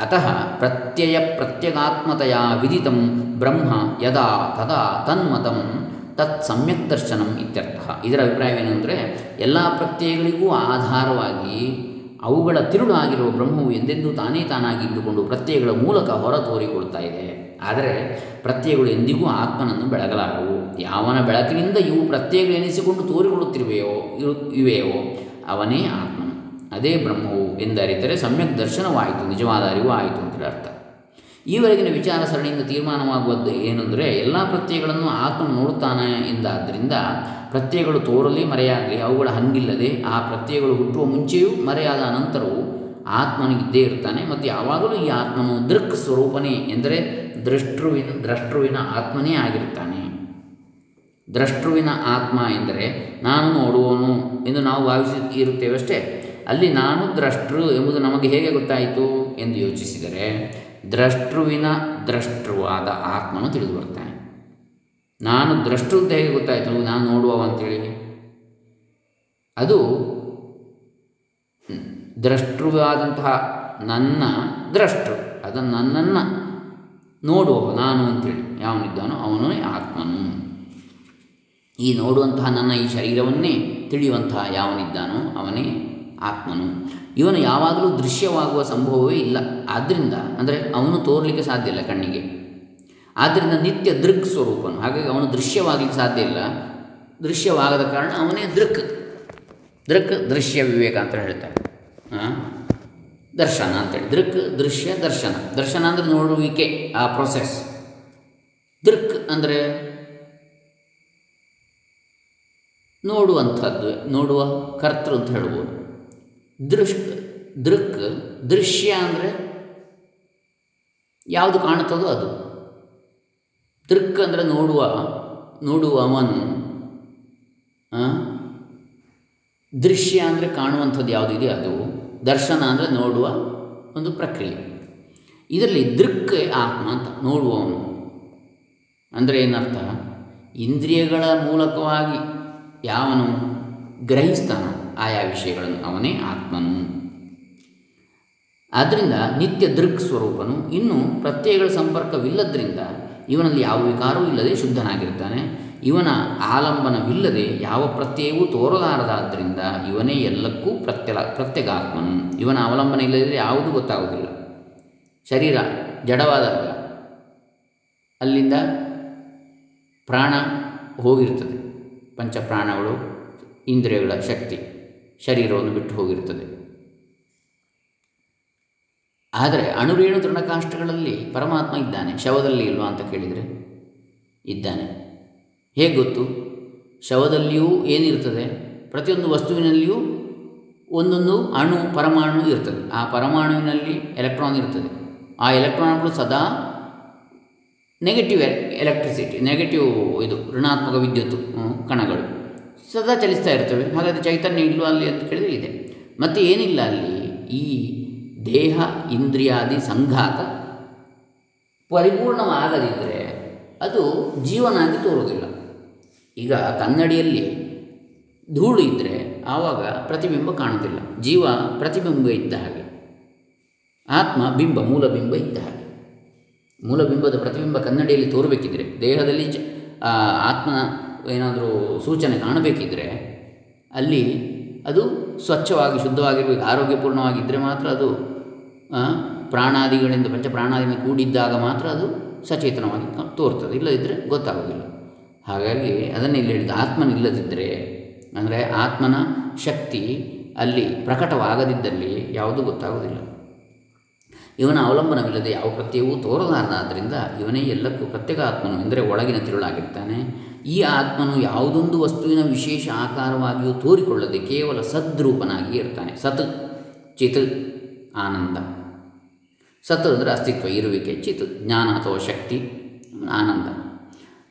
S1: ಅತಃ ಪ್ರತ್ಯಯ ಪ್ರತ್ಯಗಾತ್ಮತೆಯ ವಿದಿತಂ ಬ್ರಹ್ಮ ಯದಾ ತದಾ ತನ್ಮತಂ ತತ್ ಸಮ್ಯಕ್ ದರ್ಶನಂ ಇತ್ಯರ್ಥ. ಇದರ ಅಭಿಪ್ರಾಯವೇನೆಂದರೆ, ಎಲ್ಲ ಪ್ರತ್ಯಯಗಳಿಗೂ ಆಧಾರವಾಗಿ ಅವುಗಳ ತಿರುಳು ಆಗಿರುವ ಬ್ರಹ್ಮವು ಎಂದೆಂದೂ ತಾನೇ ತಾನಾಗಿ ಇದ್ದುಕೊಂಡು ಪ್ರತ್ಯಯಗಳ ಮೂಲಕ ಹೊರ ತೋರಿಕೊಳ್ತಾ ಇದೆ. ಆದರೆ, ಪ್ರತ್ಯಯಗಳು ಎಂದಿಗೂ ಆತ್ಮನನ್ನು ಬೆಳಗಲಾರವು. ಯಾವನ ಬೆಳಕಿನಿಂದ ಇವು ಪ್ರತ್ಯಯಗಳು ಎನಿಸಿಕೊಂಡು ತೋರಿಕೊಳ್ಳುತ್ತಿರುವೆಯೋ, ಇರು, ಇವೆಯೋ, ಅವನೇ ಆತ್ಮನು. ಅದೇ ಬ್ರಹ್ಮವು ಎಂದರಿತರೆ ಸಮ್ಯಕ್ ದರ್ಶನವಾಯಿತು, ನಿಜವಾದ ಆಯಿತು ಅಂತ ಅರ್ಥ ಈವರೆಗಿನ ವಿಚಾರ ಸರಣಿಯಿಂದ ತೀರ್ಮಾನವಾಗುವುದು ಏನೆಂದರೆ ಎಲ್ಲ ಪ್ರತ್ಯಯಗಳನ್ನು ಆತ್ಮ ನೋಡುತ್ತಾನೆ ಎಂದಾದ್ದರಿಂದ ಪ್ರತ್ಯಯಗಳು ತೋರಲಿ ಮರೆಯಾಗಲಿ, ಅವುಗಳ ಹಂಗಿಲ್ಲದೆ ಆ ಪ್ರತ್ಯಯಗಳು ಹುಟ್ಟುವ ಮುಂಚೆಯೂ ಮರೆಯಾದ ನಂತರವೂ ಆತ್ಮನಿಗಿದ್ದೇ ಇರ್ತಾನೆ. ಮತ್ತು ಯಾವಾಗಲೂ ಈ ಆತ್ಮನು ದೃಕ್ ಸ್ವರೂಪನೇ ಎಂದರೆ ದೃಷ್ಟೃವಿನ ದ್ರಷ್ಟುವಿನ ಆತ್ಮನೇ ಆಗಿರ್ತಾನೆ. ದ್ರಷ್ಟ್ರುವಿನ ಆತ್ಮ ಎಂದರೆ ನಾನು ನೋಡುವನು ಎಂದು ನಾವು ಭಾವಿಸಿ ಇರುತ್ತೇವಷ್ಟೇ ಅಲ್ಲಿ ನಾನು ದ್ರಷ್ಟೃ ಎಂಬುದು ನಮಗೆ ಹೇಗೆ ಗೊತ್ತಾಯಿತು ಎಂದು ಯೋಚಿಸಿದರೆ ದ್ರಷ್ಟೃವಿನ ದ್ರಷ್ಟೃವಾದ ಆತ್ಮನು ತಿಳಿದು ಬರ್ತಾನೆ. ನಾನು ದ್ರಷ್ಟು ಅಂತ ಹೇಗೆ ಗೊತ್ತಾಯಿತು? ನಾನು ನೋಡುವವ ಅಂತೇಳಿ. ಅದು ದ್ರಷ್ಟೃವಾದಂತಹ ನನ್ನ ದ್ರಷ್ಟೃ, ಅದು ನನ್ನನ್ನು ನೋಡುವವ ನಾನು ಅಂತೇಳಿ. ಯಾವನಿದ್ದಾನೋ ಅವನೇ ಆತ್ಮನು. ಈ ನೋಡುವಂತಹ ನನ್ನ ಈ ಶರೀರವನ್ನೇ ತಿಳಿಯುವಂತಹ ಯಾವನಿದ್ದಾನೋ ಅವನೇ ಆತ್ಮನು. ಇವನು ಯಾವಾಗಲೂ ದೃಶ್ಯವಾಗುವ ಸಂಭವವೇ ಇಲ್ಲ. ಆದ್ದರಿಂದ ಅಂದರೆ ಅವನು ತೋರಲಿಕ್ಕೆ ಸಾಧ್ಯ ಇಲ್ಲ ಕಣ್ಣಿಗೆ. ಆದ್ದರಿಂದ ನಿತ್ಯ ದೃಕ್ ಸ್ವರೂಪನು. ಹಾಗಾಗಿ ಅವನು ದೃಶ್ಯವಾಗಲಿಕ್ಕೆ ಸಾಧ್ಯ ಇಲ್ಲ. ದೃಶ್ಯವಾಗದ ಕಾರಣ ಅವನೇ ದೃಕ್. ದೃಕ್ ದೃಶ್ಯ ವಿವೇಕ ಅಂತ ಹೇಳ್ತಾರೆ. ದರ್ಶನ ಅಂತೇಳಿ ದೃಕ್ ದೃಶ್ಯ ದರ್ಶನ. ದರ್ಶನ ಅಂದರೆ ನೋಡುವಿಕೆ, ಆ ಪ್ರೊಸೆಸ್ ದೃಕ್ ಅಂದರೆ ನೋಡುವಂಥದ್ದು, ನೋಡುವ ಕರ್ತೃ ಅಂತ ಹೇಳ್ಬೋದು ದೃಶ್, ದೃಕ್, ದೃಶ್ಯ ಅಂದರೆ ಯಾವುದು ಕಾಣುತ್ತದೋ ಅದು. ದೃಕ್ ಅಂದರೆ ನೋಡುವ ನೋಡುವ ಅವನು. ದೃಶ್ಯ ಅಂದರೆ ಕಾಣುವಂಥದ್ದು ಯಾವುದಿದೆ ಅದು. ದರ್ಶನ ಅಂದರೆ ನೋಡುವ ಒಂದು ಪ್ರಕ್ರಿಯೆ. ಇದರಲ್ಲಿ ದೃಕ್ ಆತ್ಮ ಅಂತ, ನೋಡುವವನು. ಅಂದರೆ ಏನರ್ಥ? ಇಂದ್ರಿಯಗಳ ಮೂಲಕವಾಗಿ ಯಾವನು ಗ್ರಹಿಸ್ತಾನೋ. ಆಯಾ ವಿಷಯಗಳನ್ನು ಅವನೇ ಆತ್ಮನು. ಆದ್ದರಿಂದ ನಿತ್ಯ ದೃಕ್ ಸ್ವರೂಪನು ಇನ್ನು ಪ್ರತ್ಯಯಗಳ ಸಂಪರ್ಕವಿಲ್ಲದ್ರಿಂದ ಇವನಲ್ಲಿ ಯಾವ ವಿಕಾರವೂ ಇಲ್ಲದೆ ಶುದ್ಧನಾಗಿರ್ತಾನೆ. ಇವನ ಆಲಂಬನವಿಲ್ಲದೆ ಯಾವ ಪ್ರತ್ಯಯವೂ ತೋರಲಾರದಾದ್ದರಿಂದ ಇವನೇ ಎಲ್ಲಕ್ಕೂ ಪ್ರತ್ಯಲ, ಪ್ರತ್ಯಗಾತ್ಮನು. ಇವನ ಅವಲಂಬನೆ ಇಲ್ಲದಿದ್ದರೆ ಯಾವುದೂ ಗೊತ್ತಾಗುವುದಿಲ್ಲ. ಶರೀರ ಜಡವಾದಾಗ ಅಲ್ಲಿಂದ ಪ್ರಾಣ ಹೋಗಿರ್ತದೆ. ಪಂಚಪ್ರಾಣಗಳು, ಇಂದ್ರಿಯಗಳ ಶಕ್ತಿ. ಶರೀರವನ್ನು ಬಿಟ್ಟು ಹೋಗಿರುತ್ತದೆ. ಆದರೆ ಅಣುರೇಣು ತೃಣಕಾಷ್ಟಗಳಲ್ಲಿ ಪರಮಾತ್ಮ ಇದ್ದಾನೆ. ಶವದಲ್ಲಿ ಇಲ್ವಾ ಅಂತ ಕೇಳಿದರೆ ಇದ್ದಾನೆ. ಹೇಗೆ ಗೊತ್ತು? ಶವದಲ್ಲಿಯೂ ಏನಿರ್ತದೆ ಪ್ರತಿಯೊಂದು ವಸ್ತುವಿನಲ್ಲಿಯೂ ಒಂದೊಂದು ಅಣು ಪರಮಾಣು ಇರ್ತದೆ. ಆ ಪರಮಾಣುವಿನಲ್ಲಿ ಎಲೆಕ್ಟ್ರಾನ್ ಇರ್ತದೆ. ಆ ಎಲೆಕ್ಟ್ರಾನ್ಗಳು ಸದಾ ನೆಗೆಟಿವ್ ಎಲೆಕ್ಟ್ರಿಸಿಟಿ ನೆಗೆಟಿವ್ ಇದು ಋಣಾತ್ಮಕ ವಿದ್ಯುತ್ ಕಣಗಳು. ಸದಾ ಚಲಿಸ್ತಾ ಇರ್ತವೆ. ಹಾಗಾದರೆ ಚೈತನ್ಯ ಇಲ್ಲೋ ಅಲ್ಲಿ ಅಂತ ಕೇಳಿದರೆ ಇದೆ. ಮತ್ತು ಏನಿಲ್ಲ ಅಲ್ಲಿ? ಈ ದೇಹ ಇಂದ್ರಿಯಾದಿ ಸಂಘಾತ ಪರಿಪೂರ್ಣವಾಗದಿದ್ದರೆ ಅದು ಜೀವನಾಗಿ ತೋರುವುದಿಲ್ಲ. ಈಗ ಕನ್ನಡಿಯಲ್ಲಿ ಧೂಳು ಇದ್ದರೆ ಆವಾಗ ಪ್ರತಿಬಿಂಬ ಕಾಣುವುದಿಲ್ಲ. ಜೀವ ಪ್ರತಿಬಿಂಬ ಇದ್ದ ಹಾಗೆ. ಆತ್ಮ ಬಿಂಬ, ಮೂಲಬಿಂಬ ಇದ್ದ ಹಾಗೆ. ಮೂಲಬಿಂಬದ ಪ್ರತಿಬಿಂಬ ಕನ್ನಡಿಯಲ್ಲಿ ತೋರಬೇಕಿದ್ರೆ ದೇಹದಲ್ಲಿ ಆತ್ಮನ ಏನಾದರೂ ಸೂಚನೆ ಕಾಣಬೇಕಿದ್ರೆ ಅಲ್ಲಿ ಅದು ಸ್ವಚ್ಛವಾಗಿ ಶುದ್ಧವಾಗಿರಬೇಕು ಆರೋಗ್ಯಪೂರ್ಣವಾಗಿದ್ದರೆ ಮಾತ್ರ ಅದು ಪ್ರಾಣಾದಿಗಳಿಂದ ಪಂಚ ಪ್ರಾಣಾದಿಗಳಿಂದ ಕೂಡಿದ್ದಾಗ ಮಾತ್ರ ಅದು ಸಚೇತನವಾಗಿ ತೋರ್ತದೆ. ಇಲ್ಲದಿದ್ದರೆ ಗೊತ್ತಾಗೋದಿಲ್ಲ. ಹಾಗಾಗಿ ಅದನ್ನು ಇಲ್ಲಿ ಹೇಳಿದ ಆತ್ಮನಿಲ್ಲದಿದ್ದರೆ ಅಂದರೆ ಆತ್ಮನ ಶಕ್ತಿ ಅಲ್ಲಿ ಪ್ರಕಟವಾಗದಿದ್ದಲ್ಲಿ ಯಾವುದೂ ಗೊತ್ತಾಗೋದಿಲ್ಲ. ಇವನ ಅವಲಂಬನವಿಲ್ಲದೆ ಯಾವ ಪ್ರತ್ಯವೂ ತೋರಲಾರದಾದ್ದರಿಂದ ಇವನೇ ಎಲ್ಲಕ್ಕೂ ಪ್ರತ್ಯೇಕ ಆತ್ಮನು, ಎಂದರೆ ಒಳಗಿನ ತಿರುಳಾಗಿರ್ತಾನೆ. ಈ ಆತ್ಮನು ಯಾವುದೊಂದು ವಸ್ತುವಿನ ವಿಶೇಷ ಆಕಾರವಾಗಿಯೂ ತೋರಿಕೊಳ್ಳದೆ ಕೇವಲ ಸದ್ರೂಪನಾಗಿ ಇರ್ತಾನೆ. ಸತ್ ಚಿತ್ ಆನಂದ. ಸತ್ ಅಂದರೆ ಅಸ್ತಿತ್ವ, ಇರುವಿಕೆ, ಚಿತ್ ಜ್ಞಾನ ಅಥವಾ ಶಕ್ತಿ, ಆನಂದ.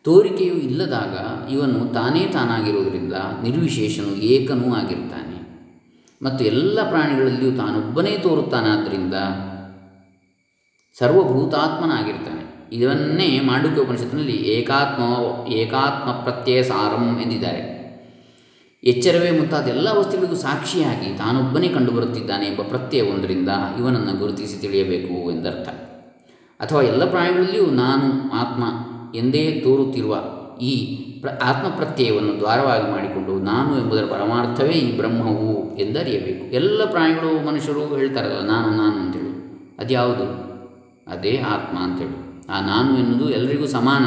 S1: ತೋರಿಕೆಯು ಇಲ್ಲದಾಗ ಇವನು ತಾನೇ ತಾನಾಗಿರುವುದರಿಂದ ನಿರ್ವಿಶೇಷನು ಏಕನೂ ಆಗಿರ್ತಾನೆ. ಮತ್ತು ಎಲ್ಲ ಪ್ರಾಣಿಗಳಲ್ಲಿಯೂ ತಾನೊಬ್ಬನೇ ತೋರುತ್ತಾನಾದ್ದರಿಂದ ಸರ್ವಭೂತಾತ್ಮನಾಗಿರ್ತಾನೆ. ಇದನ್ನೇ ಮಾಂಡುಕ್ಯ ಉಪನಿಷತ್ತಿನಲ್ಲಿ ಏಕಾತ್ಮ ಏಕಾತ್ಮ ಪ್ರತ್ಯಯ ಸಾರಂ ಎಂದಿದ್ದಾರೆ. ಎಚ್ಚರವೇ ಮುಂತಾದ ಎಲ್ಲ ವಸ್ತುಗಳಿಗೂ ಸಾಕ್ಷಿಯಾಗಿ ತಾನೊಬ್ಬನೇ ಕಂಡುಬರುತ್ತಿದ್ದಾನೆ ಎಂಬ ಪ್ರತ್ಯಯವೊಂದರಿಂದ ಇವನನ್ನು ಗುರುತಿಸಿ ತಿಳಿಯಬೇಕು ಎಂದರ್ಥ. ಅಥವಾ ಎಲ್ಲ ಪ್ರಾಣಿಗಳಲ್ಲಿಯೂ ನಾನು, ಆತ್ಮ ಎಂದೇ ತೋರುತ್ತಿರುವ ಈ ಪ್ರ, ಆತ್ಮಪ್ರತ್ಯಯವನ್ನು ದ್ವಾರವಾಗಿ ಮಾಡಿಕೊಂಡು ನಾನು ಎಂಬುದರ ಪರಮಾರ್ಥವೇ ಈ ಬ್ರಹ್ಮವು ಎಂದರಿಯಬೇಕು. ಎಲ್ಲ ಪ್ರಾಣಿಗಳು ಮನುಷ್ಯರು ಹೇಳ್ತಾರಲ್ಲ, ನಾನು ನಾನು ಅಂತೇಳಿ. ಅದ್ಯಾವುದು? ಅದೇ ಆತ್ಮ ಅಂತೇಳಿ. ಆ ನಾನು ಎನ್ನುವುದು ಎಲ್ಲರಿಗೂ ಸಮಾನ.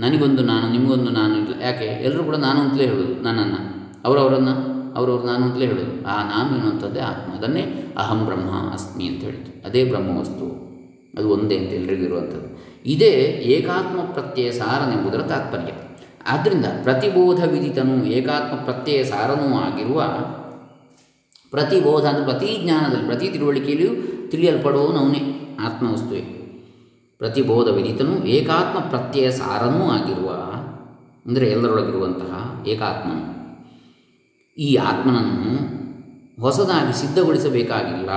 S1: ನನಗೊಂದು ನಾನು, ನಿಮಗೊಂದು ನಾನು ಇಲ್ಲ. ಯಾಕೆ? ಎಲ್ಲರೂ ಕೂಡ ನಾನು ಅಂತಲೇ ಹೇಳೋದು, ನನ್ನನ್ನು. ಅವರವರನ್ನು, ಅವರವ್ರು ನಾನು ಅಂತಲೇ ಹೇಳೋದು. ಆ ನಾನು ಎನ್ನುವಂಥದ್ದೇ ಆತ್ಮ. ಅದನ್ನೇ ಅಹಂ ಬ್ರಹ್ಮ ಅಸ್ಮಿ ಅಂತ ಹೇಳಿತು ಅದೇ ಬ್ರಹ್ಮವಸ್ತು. ಅದು ಒಂದೇ ಅಂತ ಎಲ್ಲರಿಗೂ ಇರುವಂಥದ್ದು. ಇದೇ ಏಕಾತ್ಮ ಪ್ರತ್ಯಯ ಸಾರನೆಂಬುದರ ತಾತ್ಪರ್ಯ. ಆದ್ದರಿಂದ ಪ್ರತಿಬೋಧ ವಿದಿತನು ಏಕಾತ್ಮ ಪ್ರತ್ಯಯ ಸಾರನೂ ಆಗಿರುವ ಪ್ರತಿಬೋಧ ಅಂದರೆ ಪ್ರತಿ ಜ್ಞಾನದಲ್ಲಿ, ಪ್ರತಿ ತಿಳುವಳಿಕೆಯಲ್ಲಿಯೂ ತಿಳಿಯಲ್ಪಡುವವನು ಅವನೇ ಆತ್ಮವಸ್ತುವೆ. ಪ್ರತಿಬೋಧ ವಿದಿತನು ಏಕಾತ್ಮ ಪ್ರತ್ಯಯ ಸಾರನೂ ಆಗಿರುವ, ಅಂದರೆ ಎಲ್ಲರೊಳಗಿರುವಂತಹ ಏಕಾತ್ಮನು. ಈ ಆತ್ಮನನ್ನು ಹೊಸದಾಗಿ ಸಿದ್ಧಗೊಳಿಸಬೇಕಾಗಿಲ್ಲ.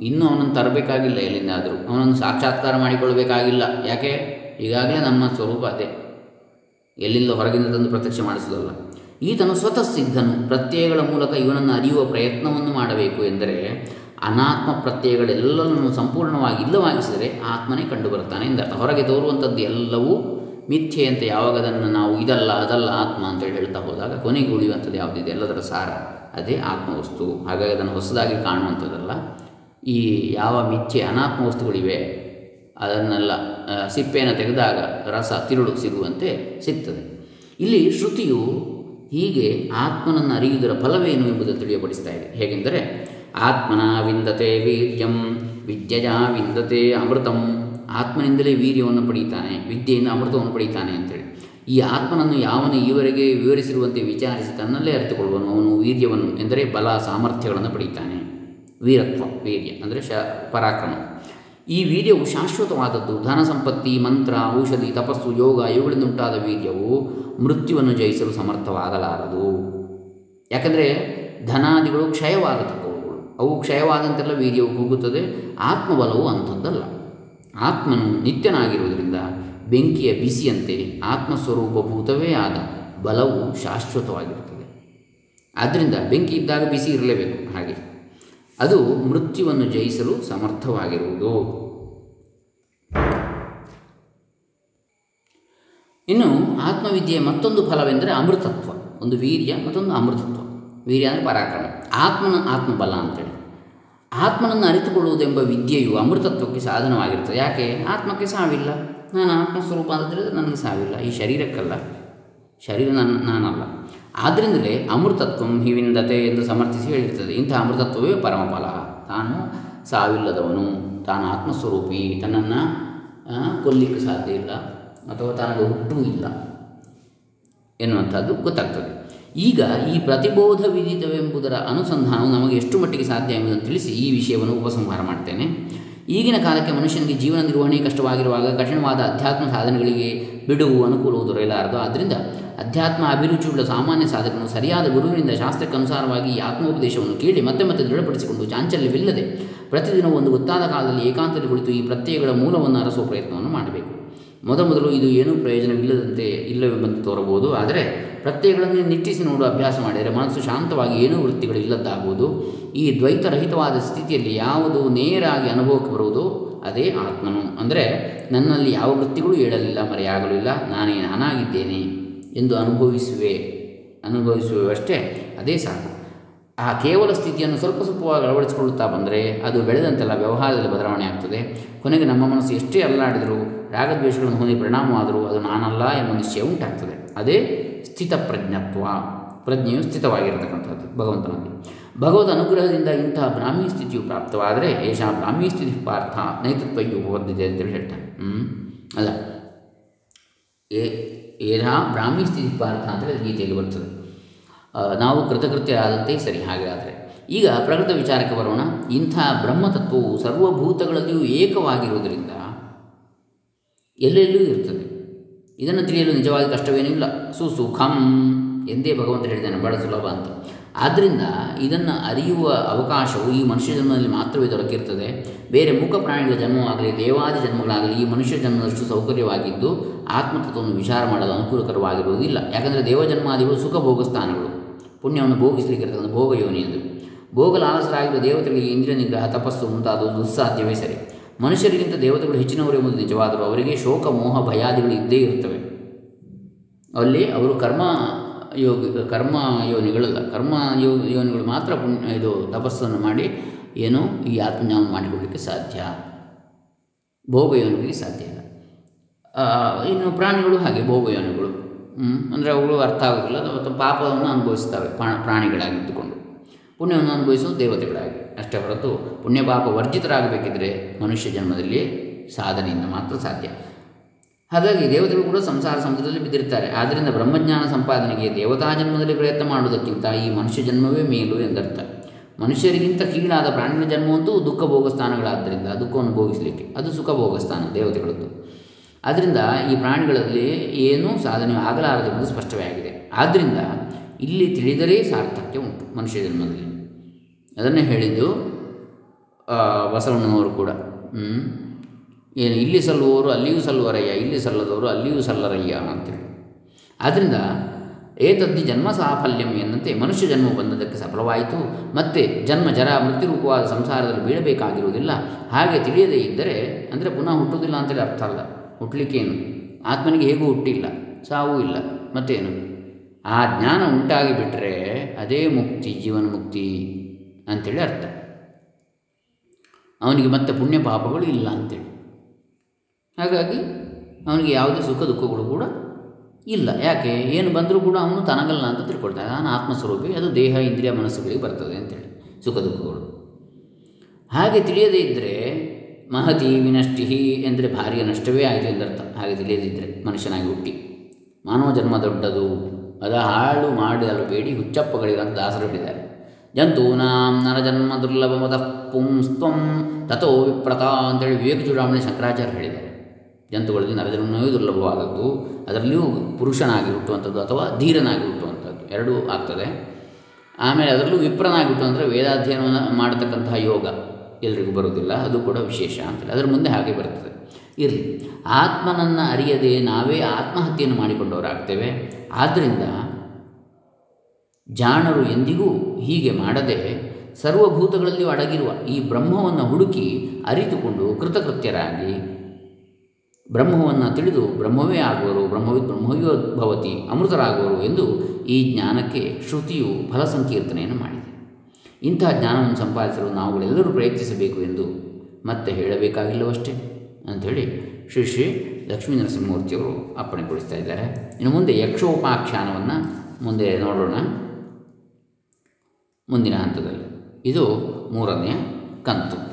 S1: ಇನ್ನೂ ಅವನನ್ನು ತರಬೇಕಾಗಿಲ್ಲ ಎಲ್ಲಿಂದಾದರೂ. ಅವನನ್ನು ಸಾಕ್ಷಾತ್ಕಾರ ಮಾಡಿಕೊಳ್ಳಬೇಕಾಗಿಲ್ಲ. ಯಾಕೆ? ಈಗಾಗಲೇ ನಮ್ಮ ಸ್ವರೂಪ ಅದೇ. ಎಲ್ಲಿಂದ ಹೊರಗಿಂದ ತಂದು ಪ್ರತ್ಯಕ್ಷ ಮಾಡಿಸುವುದಲ್ಲ ಈತನು ಸ್ವತಃ ಸಿದ್ಧನು. ಪ್ರತ್ಯಯಗಳ ಮೂಲಕ ಇವನನ್ನು ಅರಿಯುವ ಪ್ರಯತ್ನವನ್ನು ಮಾಡಬೇಕು ಎಂದರೆ ಅನಾತ್ಮ ಪ್ರತ್ಯಯಗಳೆಲ್ಲವನ್ನು ಸಂಪೂರ್ಣವಾಗಿ ಇಲ್ಲವಾಗಿಸಿದರೆ ಆತ್ಮನೇ ಕಂಡುಬರುತ್ತಾನೆ ಎಂದರ್ಥ ಹೊರಗೆ ತೋರುವಂಥದ್ದು ಎಲ್ಲವೂ ಮಿಥ್ಯೆ ಅಂತ ಯಾವಾಗ ಅದನ್ನು ನಾವು ಇದಲ್ಲ, ಅದಲ್ಲ ಆತ್ಮ ಅಂತೇಳಿ ಹೇಳ್ತಾ ಹೋದಾಗ ಕೊನೆಗೆ ಉಳಿಯುವಂಥದ್ದು ಯಾವುದಿದೆ ಎಲ್ಲದರ ಸಾರ. ಅದೇ ಆತ್ಮವಸ್ತು. ಹಾಗಾಗಿ ಅದನ್ನು ಹೊಸದಾಗಿ ಕಾಣುವಂಥದ್ದಲ್ಲ. ಈ ಯಾವ ಮಿಥ್ಯೆ, ಅನಾತ್ಮ ವಸ್ತುಗಳಿವೆ, ಅದನ್ನೆಲ್ಲ ಸಿಪ್ಪೆಯನ್ನು ತೆಗೆದಾಗ ರಸ, ತಿರುಳು ಸಿಗುವಂತೆ ಸಿಗ್ತದೆ. ಇಲ್ಲಿ ಶ್ರುತಿಯು ಹೀಗೆ ಆತ್ಮನನ್ನು ಅರಿಯುವುದರ ಫಲವೇನು ಎಂಬುದನ್ನು ತಿಳಿಯಪಡಿಸ್ತಾ ಇದೆ. ಹೇಗೆಂದರೆ ಆತ್ಮನ ವಿಂದತೆ ವೀರ್ಯಂ ವಿದ್ಯೆಯ ವಿಂದತೆ ಅಮೃತಂ. ಆತ್ಮನಿಂದಲೇ ವೀರ್ಯವನ್ನು ಪಡೀತಾನೆ, ವಿದ್ಯೆಯಿಂದ ಅಮೃತವನ್ನು ಪಡೀತಾನೆ ಅಂತೇಳಿ. ಈ ಆತ್ಮನನ್ನು ಯಾವನು ಈವರೆಗೆ ವಿವರಿಸಿರುವಂತೆ ವಿಚಾರಿಸಿ ತನ್ನಲ್ಲೇ ಅರಿತುಕೊಳ್ಳುವನು, ಅವನು ವೀರ್ಯವನ್ನು ಎಂದರೆ ಬಲ ಸಾಮರ್ಥ್ಯಗಳನ್ನು ಪಡೀತಾನೆ. ವೀರತ್ವ, ವೀರ್ಯ ಅಂದರೆ ಶ, ಪರಾಕ್ರಮ. ಈ ವೀರ್ಯವು ಶಾಶ್ವತವಾದದ್ದು, ಧನ ಸಂಪತ್ತಿ, ಮಂತ್ರ, ಔಷಧಿ, ತಪಸ್ಸು, ಯೋಗ, ಇವುಗಳಿಂದುಂಟಾದ ವೀರ್ಯವು ಮೃತ್ಯುವನ್ನು ಜಯಿಸಲು ಸಮರ್ಥವಾಗಲಾರದು. ಯಾಕಂದರೆ ಧನಾದಿಗಳು ಕ್ಷಯವಾಗತಕ್ಕವುಗಳು ಅವು ಕ್ಷಯವಾದಂತೆಲ್ಲ ವೀರ್ಯವು ಕೂಗುತ್ತದೆ. ಆತ್ಮಬಲವು ಅಂಥದ್ದಲ್ಲ. ಆತ್ಮನು ನಿತ್ಯನಾಗಿರುವುದರಿಂದ ಬೆಂಕಿಯ ಬಿಸಿಯಂತೆ ಆತ್ಮಸ್ವರೂಪಭೂತವೇ ಆದ ಬಲವು ಶಾಶ್ವತವಾಗಿರುತ್ತದೆ. ಆದ್ದರಿಂದ ಬೆಂಕಿ ಇದ್ದಾಗ ಬಿಸಿ ಇರಲೇಬೇಕು. ಹಾಗೆ. ಅದು ಮೃತ್ಯುವನ್ನು ಜಯಿಸಲು ಸಮರ್ಥವಾಗಿರುವುದು. ಇನ್ನು ಆತ್ಮವಿದ್ಯೆಯ ಮತ್ತೊಂದು ಫಲವೆಂದರೆ ಅಮೃತತ್ವ. ಒಂದು ವೀರ್ಯ, ಮತ್ತೊಂದು ಅಮೃತತ್ವ. ವೀರ್ಯ ಅಂದರೆ ಪರಾಕ್ರಮ. ಆತ್ಮನ ಆತ್ಮಬಲ ಅಂತೇಳಿ. ಆತ್ಮನನ್ನು ಅರಿತುಕೊಳ್ಳುವುದೆಂಬ ವಿದ್ಯೆಯು ಅಮೃತತ್ವಕ್ಕೆ ಸಾಧನವಾಗಿರ್ತದೆ ಯಾಕೆ? ಆತ್ಮಕ್ಕೆ ಸಾವಿಲ್ಲ. ನಾನು ಆತ್ಮಸ್ವರೂಪ ಅಂದರೆ ನನಗೆ ಸಾವಿಲ್ಲ. ಈ ಶರೀರಕ್ಕಲ್ಲ. ಶರೀರ ನನ್ನ, ನಾನಲ್ಲ. ಆದ್ದರಿಂದಲೇ ಅಮೃತತ್ವಂ ಹಿವಿಂದತೆ ಎಂದು ಸಮರ್ಥಿಸಿ ಹೇಳಿರ್ತದೆ. ಇಂಥ ಅಮೃತತ್ವವೇ ಪರಮಫಲ. ತಾನು ಸಾವಿಲ್ಲದವನು. ತಾನು ಆತ್ಮಸ್ವರೂಪಿ. ತನ್ನನ್ನು ಕೊಲ್ಲಿಕ್ಕೆ ಸಾಧ್ಯ ಇಲ್ಲ. ಅಥವಾ ತನಗೆ ಹುಟ್ಟೂ ಇಲ್ಲ ಎನ್ನುವಂಥದ್ದು ಗೊತ್ತಾಗ್ತದೆ. ಈಗ ಈ ಪ್ರತಿಬೋಧ ವಿಧಿತವೆಂಬುದರ ಅನುಸಂಧಾನವು ನಮಗೆ ಎಷ್ಟು ಮಟ್ಟಿಗೆ ಸಾಧ್ಯ ಎಂಬುದನ್ನು ತಿಳಿಸಿ ಈ ವಿಷಯವನ್ನು ಉಪಸಂಹಾರ ಮಾಡ್ತೇನೆ. ಈಗಿನ ಕಾಲಕ್ಕೆ ಮನುಷ್ಯನಿಗೆ ಜೀವನ ನಿರ್ವಹಣೆ ಕಷ್ಟವಾಗಿರುವಾಗ ಕಠಿಣವಾದ ಅಧ್ಯಾತ್ಮ ಸಾಧನೆಗಳಿಗೆ ಬಿಡುವು ಅನುಕೂಲವು ದೊರೆಯಲಾರದು. ಆದ್ದರಿಂದ ಅಧ್ಯಾತ್ಮ ಅಭಿರುಚಿಯುಳ್ಳ ಸಾಮಾನ್ಯ ಸಾಧಕನು ಸರಿಯಾದ ಗುರುವಿನಿಂದ ಶಾಸ್ತ್ರಕ್ಕನುಸಾರವಾಗಿ ಈ ಆತ್ಮೋಪದೇಶವನ್ನು ಕೇಳಿ ಮತ್ತೆ ಮತ್ತೆ ದೃಢಪಡಿಸಿಕೊಂಡು ಚಾಂಚಲ್ಯವಿಲ್ಲದೆ ಪ್ರತಿದಿನ ಒಂದು ಗೊತ್ತಾದ ಕಾಲದಲ್ಲಿ ಏಕಾಂತದಲ್ಲಿ ಕುಳಿತು ಈ ಪ್ರತ್ಯಯಗಳ ಮೂಲವನ್ನು ಅರಸುವ ಪ್ರಯತ್ನವನ್ನು ಮಾಡಬೇಕು. ಮೊದಮೊದಲು ಇದು ಏನೂ ಪ್ರಯೋಜನವಿಲ್ಲದಂತೆ ಇಲ್ಲವೆಂಬಂತೆ ತೋರಬಹುದು. ಆದರೆ ಪ್ರತ್ಯಯಗಳನ್ನು ನಿಟ್ಟಿಸಿ ನೋಡುವ ಅಭ್ಯಾಸ ಮಾಡಿದರೆ ಮನಸ್ಸು ಶಾಂತವಾಗಿ ಏನೂ ವೃತ್ತಿಗಳು ಇಲ್ಲದ್ದಾಗುವುದು ಈ ದ್ವೈತರಹಿತವಾದ ಸ್ಥಿತಿಯಲ್ಲಿ ಯಾವುದು ನೇರಾಗಿ ಅನುಭವಕ್ಕೆ ಬರುವುದೋ? ಅದೇ ಆತ್ಮನು. ಅಂದರೆ ನನ್ನಲ್ಲಿ ಯಾವ ವೃತ್ತಿಗಳು ಏಳಲಿಲ್ಲ, ಮರೆಯಾಗಲಿಲ್ಲ. ನಾನೇ ನಾನಾಗಿದ್ದೇನೆ ಎಂದು ಅನುಭವಿಸುವೆ ಅನುಭವಿಸುವಷ್ಟೇ ಅದೇ ಸಾಕು. ಆ ಕೇವಲ ಸ್ಥಿತಿಯನ್ನು ಸ್ವಲ್ಪ ಸ್ವಲ್ಪವಾಗಿ ಅಳವಡಿಸಿಕೊಳ್ಳುತ್ತಾ ಬಂದರೆ ಅದು ಬೆಳೆದಂತೆಲ್ಲ ವ್ಯವಹಾರದಲ್ಲಿ ಬದಲಾವಣೆ ಆಗ್ತದೆ. ಕೊನೆಗೆ ನಮ್ಮ ಮನಸ್ಸು ಎಷ್ಟೇ ಅಲ್ಲಾಡಿದರೂ, ರಾಗದ್ವೇಷಗಳನ್ನು ಹೊಂದಿ ಪರಿಣಾಮವಾದರೂ ಅದು ನಾನಲ್ಲ ಎಂಬ ನಿಶ್ಚಯ ಉಂಟಾಗ್ತದೆ. ಅದೇ ಸ್ಥಿತ ಪ್ರಜ್ಞತ್ವ ಪ್ರಜ್ಞೆಯು ಸ್ಥಿತವಾಗಿರತಕ್ಕಂಥದ್ದು. ಭಗವಂತನಲ್ಲಿ. ಭಗವದ್ ಅನುಗ್ರಹದಿಂದ ಇಂತಹ ಬ್ರಾಹ್ಮಿ ಸ್ಥಿತಿಯು ಪ್ರಾಪ್ತವಾದರೆ ಏಷಾ ಬ್ರಾಹ್ಮಿ ಸ್ಥಿತಿ ಪಾರ್ಥ ನೈತೃತ್ವಯು ಉಪಬದ್ಧತೆ ಅಂತೇಳಿ ಹೇಳ್ತಾರೆ ಹ್ಞೂ ಅಲ್ಲ. ಏ ಏಧಾ ಬ್ರಾಹ್ಮಿ ಸ್ಥಿತಿ ಪಾರ್ಥ ಅಂತೇಳಿ ಗೀತೆಯಲ್ಲಿ ಬರ್ತದೆ. ನಾವು ಕೃತಕೃತ್ಯ ಆದಂತೆ ಸರಿ ಆದರೆ. ಈಗ ಪ್ರಕೃತ ವಿಚಾರಕ್ಕೆ ಬರೋಣ. ಇಂಥ ಬ್ರಹ್ಮತತ್ವವು ಸರ್ವಭೂತಗಳಲ್ಲಿಯೂ ಏಕವಾಗಿರುವುದರಿಂದ ಎಲ್ಲೆಲ್ಲೂ ಇರ್ತದೆ. ಇದನ್ನು ತಿಳಿಯಲು ನಿಜವಾಗಿ ಕಷ್ಟವೇನೂ ಇಲ್ಲ. ಸುಸುಖಂ ಎಂದೇ ಭಗವಂತ ಹೇಳಿದ್ದಾನೆ, ಬಹಳ ಸುಲಭ ಅಂತ. ಆದ್ದರಿಂದ ಇದನ್ನು ಅರಿಯುವ ಅವಕಾಶವು ಈ ಮನುಷ್ಯ ಜನ್ಮದಲ್ಲಿ ಮಾತ್ರವೇ ದೊರಕಿರ್ತದೆ. ಬೇರೆ ಮೂಕ ಪ್ರಾಣಿಗಳ ಜನ್ಮವಾಗಲಿ, ದೇವಾದಿ ಜನ್ಮಗಳಾಗಲಿ ಈ ಮನುಷ್ಯ ಜನ್ಮದಷ್ಟು ಸೌಕರ್ಯವಾಗಿದ್ದು ಆತ್ಮತತ್ವವನ್ನು ವಿಚಾರ ಮಾಡಲು ಅನುಕೂಲಕರವಾಗಿರುವುದಿಲ್ಲ. ಯಾಕಂದರೆ ದೇವಜನ್ಮಾದಿಗಳು ಸುಖ ಭೋಗ ಸ್ಥಾನಗಳು ಪುಣ್ಯವನ್ನು ಭೋಗಿಸಲಿಕ್ಕೆ ಇರ್ತಕ್ಕಂಥ ಭೋಗ ಯೋನಿ ಭೋಗ ಲಾಲಸರಾಗಿರುವ ದೇವತೆಗಳಿಗೆ ಇಂದ್ರಿಯ ನಿಗ್ರಹ, ತಪಸ್ಸು ಮುಂತಾದವು ದುಸ್ಸಾಧ್ಯವೇ ಸರಿ. ಮನುಷ್ಯರಿಗಿಂತ ದೇವತೆಗಳು ಹೆಚ್ಚಿನವರು ಎಂಬುದು ನಿಜವಾದರೂ ಅವರಿಗೆ ಶೋಕ, ಮೋಹ, ಭಯಾದಿಗಳು ಇದ್ದೇ ಇರುತ್ತವೆ. ಅಲ್ಲಿ ಅವರು ಕರ್ಮ ಯೋಗ, ಕರ್ಮ ಯೋನಿಗಳಲ್ಲ, ಕರ್ಮ ಯೋ, ಯೋನಿಗಳು ಮಾತ್ರ ಪುಣ್ಯ, ಇದು ತಪಸ್ಸನ್ನು ಮಾಡಿ ಏನು ಈ ಆತ್ಮಜ್ಞಾನ ಮಾಡಿಕೊಳ್ಳಲಿಕ್ಕೆ ಸಾಧ್ಯ. ಭೋಗ ಯೋನಿಗಳಿಗೆ ಸಾಧ್ಯ ಇಲ್ಲ. ಇನ್ನು ಪ್ರಾಣಿಗಳು ಹಾಗೆ ಭೋಗ ಯೋನಿಗಳು ಅಂದರೆ ಅವುಗಳು ಅರ್ಥ ಆಗೋದಿಲ್ಲ. ಅಥವಾ ಪಾಪವನ್ನು ಅನುಭವಿಸ್ತವೆ ಪ್ರಾ- ಪ್ರಾಣಿಗಳಾಗಿದ್ದುಕೊಂಡು ಪುಣ್ಯವನ್ನು ಅನುಭವಿಸೋದು ದೇವತೆಗಳಾಗಿ. ಅಷ್ಟೇ ಹೊರತು ಪುಣ್ಯ ಪಾಪ ವರ್ಜಿತರಾಗಬೇಕಿದ್ರೆ ಮನುಷ್ಯ ಜನ್ಮದಲ್ಲಿ ಸಾಧನೆಯಿಂದ ಮಾತ್ರ ಸಾಧ್ಯ. ಹಾಗಾಗಿ ದೇವತೆಗಳು ಕೂಡ ಸಂಸಾರ ಸಮುದ್ರದಲ್ಲಿ ಬಿದ್ದಿರ್ತಾರೆ. ಆದ್ದರಿಂದ ಬ್ರಹ್ಮಜ್ಞಾನ ಸಂಪಾದನೆಗೆ ದೇವತಾ ಜನ್ಮದಲ್ಲಿ ಪ್ರಯತ್ನ ಮಾಡುವುದಕ್ಕಿಂತ ಈ ಮನುಷ್ಯ ಜನ್ಮವೇ ಮೇಲು ಎಂದರ್ಥ. ಮನುಷ್ಯರಿಗಿಂತ ಕೀಳಾದ ಪ್ರಾಣಿನ ಜನ್ಮವಂತೂ ದುಃಖ ಭೋಗ ಸ್ಥಾನಗಳಾದ್ದರಿಂದ ದುಃಖವನ್ನು ಭೋಗಿಸಲಿಕ್ಕೆ. ಅದು ಸುಖ ಭೋಗ ಸ್ಥಾನ ದೇವತೆಗಳದ್ದು. ಆದ್ದರಿಂದ ಈ ಪ್ರಾಣಿಗಳಲ್ಲಿ ಏನೂ ಸಾಧನೆ ಆಗಲಾರದೆಂಬುದು ಸ್ಪಷ್ಟವೇ ಆಗಿದೆ. ಆದ್ದರಿಂದ ಇಲ್ಲಿ ತಿಳಿದರೆ ಸಾರ್ಥಕ್ಯ ಉಂಟು ಮನುಷ್ಯ ಜನ್ಮದಲ್ಲಿ. ಅದನ್ನೇ ಹೇಳಿದ್ದು ಬಸವಣ್ಣನವರು ಕೂಡ. ಏನು, ಇಲ್ಲಿ ಸಲ್ಲುವವರು, ಅಲ್ಲಿಯೂ ಸಲ್ಲುವರಯ್ಯ, ಇಲ್ಲಿ ಸಲ್ಲದವರು, ಅಲ್ಲಿಯೂ ಸಲ್ಲರಯ್ಯ ಅಂತೇಳಿ. ಆದ್ದರಿಂದ ಏತದ್ದಿ ಜನ್ಮ ಸಾಫಲ್ಯಂ ಎನ್ನಂತೆ ಮನುಷ್ಯ ಜನ್ಮ ಬಂದದಕ್ಕೆ ಸಫಲವಾಯಿತು. ಮತ್ತೆ ಜನ್ಮ ಜರ ಮೃತ್ಯುರೂಪವಾದ ಸಂಸಾರದಲ್ಲಿ ಬೀಳಬೇಕಾಗಿರುವುದಿಲ್ಲ. ಹಾಗೆ ತಿಳಿಯದೇ ಇದ್ದರೆ, ಅಂದರೆ ಪುನಃ ಹುಟ್ಟುವುದಿಲ್ಲ ಅಂತೇಳಿ ಅರ್ಥ ಅಲ್ಲ. ಹುಟ್ಟಲಿಕ್ಕೇನು ಆತ್ಮನಿಗೆ ಹೇಗೂ ಹುಟ್ಟಿಲ್ಲ, ಸಾವೂ ಇಲ್ಲ, ಮತ್ತೇನು? ಆ ಜ್ಞಾನ ಉಂಟಾಗಿಬಿಟ್ರೆ ಅದೇ ಮುಕ್ತಿ, ಜೀವನ ಮುಕ್ತಿ ಅಂಥೇಳಿ ಅರ್ಥ. ಅವನಿಗೆ ಮತ್ತೆ ಪುಣ್ಯ ಪಾಪಗಳು ಇಲ್ಲ ಅಂತೇಳಿ. ಹಾಗಾಗಿ ಅವನಿಗೆ ಯಾವುದೇ ಸುಖ ದುಃಖಗಳು ಕೂಡ ಇಲ್ಲ. ಯಾಕೆ? ಏನು ಬಂದರೂ ಕೂಡ ಅವನು ತನಗಲ್ಲ ಅಂತ ತಿಳ್ಕೊಳ್ತಾನೆ. ನಾನು ಆತ್ಮಸ್ವರೂಪಿ, ಅದು ದೇಹ, ಇಂದ್ರಿಯ, ಮನಸ್ಸುಗಳಿಗೆ ಬರ್ತದೆ ಅಂತೇಳಿ ಸುಖ ದುಃಖಗಳು. ಹಾಗೆ ತಿಳಿಯದೇ ಇದ್ದರೆ ಮಹತಿ ವಿನಷ್ಟಿ ಎಂದರೆ ಭಾರಿಯ ನಷ್ಟವೇ ಆಯಿತು ಎಂದರ್ಥ. ಹಾಗೆ ತಿಳಿಯದಿದ್ದರೆ ಮನುಷ್ಯನಾಗಿ ಹುಟ್ಟಿ. ಮಾನವ ಜನ್ಮ ದೊಡ್ಡದು. ಅದ ಹಾಳು ಮಾಡಲು ಬೇಡಿ ಹುಚ್ಚಪ್ಪಗಳಿರಂತ ದಾಸರು ಹೇಳಿದ್ದಾರೆ. ಜಂತೂನಾಂ ನರಜನ್ಮ ದುರ್ಲಭ ಮದ ಪುಂಸ್ತ್ವಂ ತಥೋ ವಿಪ್ರತ ಅಂತೇಳಿ ವಿವೇಕ ಚೂಡಾಮಣಿ ಶಂಕರಾಚಾರ್ಯ ಹೇಳಿದ್ದಾರೆ. ಜಂತುಗಳಲ್ಲಿ ನರಜನ್ಮವೇ ದುರ್ಲಭವಾದದ್ದು. ಅದರಲ್ಲಿಯೂ ಪುರುಷನಾಗಿ ಹುಟ್ಟುವಂಥದ್ದು ಅಥವಾ ಧೀರನಾಗಿ ಹುಟ್ಟುವಂಥದ್ದು ಎರಡೂ ಆಗ್ತದೆ. ಆಮೇಲೆ ಅದರಲ್ಲೂ ವಿಪ್ರನಾಗಿ ಹುಟ್ಟು ಅಂದರೆ ವೇದಾಧ್ಯಯನವನ್ನು ಮಾಡತಕ್ಕಂತಹ ಯೋಗ. ಎಲ್ರಿಗೂ ಬರುವುದಿಲ್ಲ, ಅದು ಕೂಡ ವಿಶೇಷ ಅಂತೇಳಿ. ಅದರ ಮುಂದೆ ಹಾಗೆ ಬರ್ತದೆ. ಇರಲಿ. ಆತ್ಮನನ್ನು ಅರಿಯದೆ ನಾವೇ ಆತ್ಮಹತ್ಯೆಯನ್ನು ಮಾಡಿಕೊಂಡವರಾಗ್ತೇವೆ. ಆದ್ದರಿಂದ ಜಾಣರು ಎಂದಿಗೂ ಹೀಗೆ ಮಾಡದೆ ಸರ್ವಭೂತಗಳಲ್ಲಿಯೂ ಅಡಗಿರುವ ಈ ಬ್ರಹ್ಮವನ್ನು ಹುಡುಕಿ ಅರಿತುಕೊಂಡು ಕೃತಕೃತ್ಯರಾಗಿ ಬ್ರಹ್ಮವನ್ನು ತಿಳಿದು ಬ್ರಹ್ಮವೇ ಆಗುವರು ಬ್ರಹ್ಮವೋ ಭವತಿ, ಅಮೃತರಾಗುವರು ಎಂದು ಈ ಜ್ಞಾನಕ್ಕೆ ಶ್ರುತಿಯು ಫಲ ಸಂಕೀರ್ತನೆಯನ್ನು ಮಾಡಿದೆ. ಇಂತಹ ಜ್ಞಾನವನ್ನು ಸಂಪಾದಿಸಲು ನಾವುಗಳೆಲ್ಲರೂ ಪ್ರಯತ್ನಿಸಬೇಕು ಎಂದು ಮತ್ತೆ ಹೇಳಬೇಕಾಗಿಲ್ಲವಷ್ಟೇ? ಅಂಥೇಳಿ ಶ್ರೀ ಶ್ರೀ ಲಕ್ಷ್ಮೀ ನರಸಿಂಹಮೂರ್ತಿಯವರು ಅಪ್ಪಣೆಗೊಳಿಸ್ತಾ ಇದ್ದಾರೆ. ಇನ್ನು ಮುಂದೆ ಯಕ್ಷೋಪಾಖ್ಯಾನವನ್ನು ಮುಂದೆ ನೋಡೋಣ. ಮುಂದಿನ ಹಂತದಲ್ಲಿ. ಇದು ಮೂರನೆಯ ಕಂತು.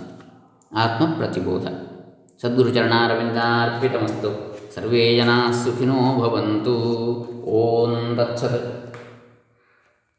S1: ಆತ್ಮ ಪ್ರತಿಬೋಧ ಸದ್ಗುರು ಚರಣಾರವಿಂದಾರ್ಪಿತಮಸ್ತು. ಸರ್ವೇ ಜನಾ ಸುಖಿನೋ ಭವಂತು. ಓಂ ತತ್ಸತ್.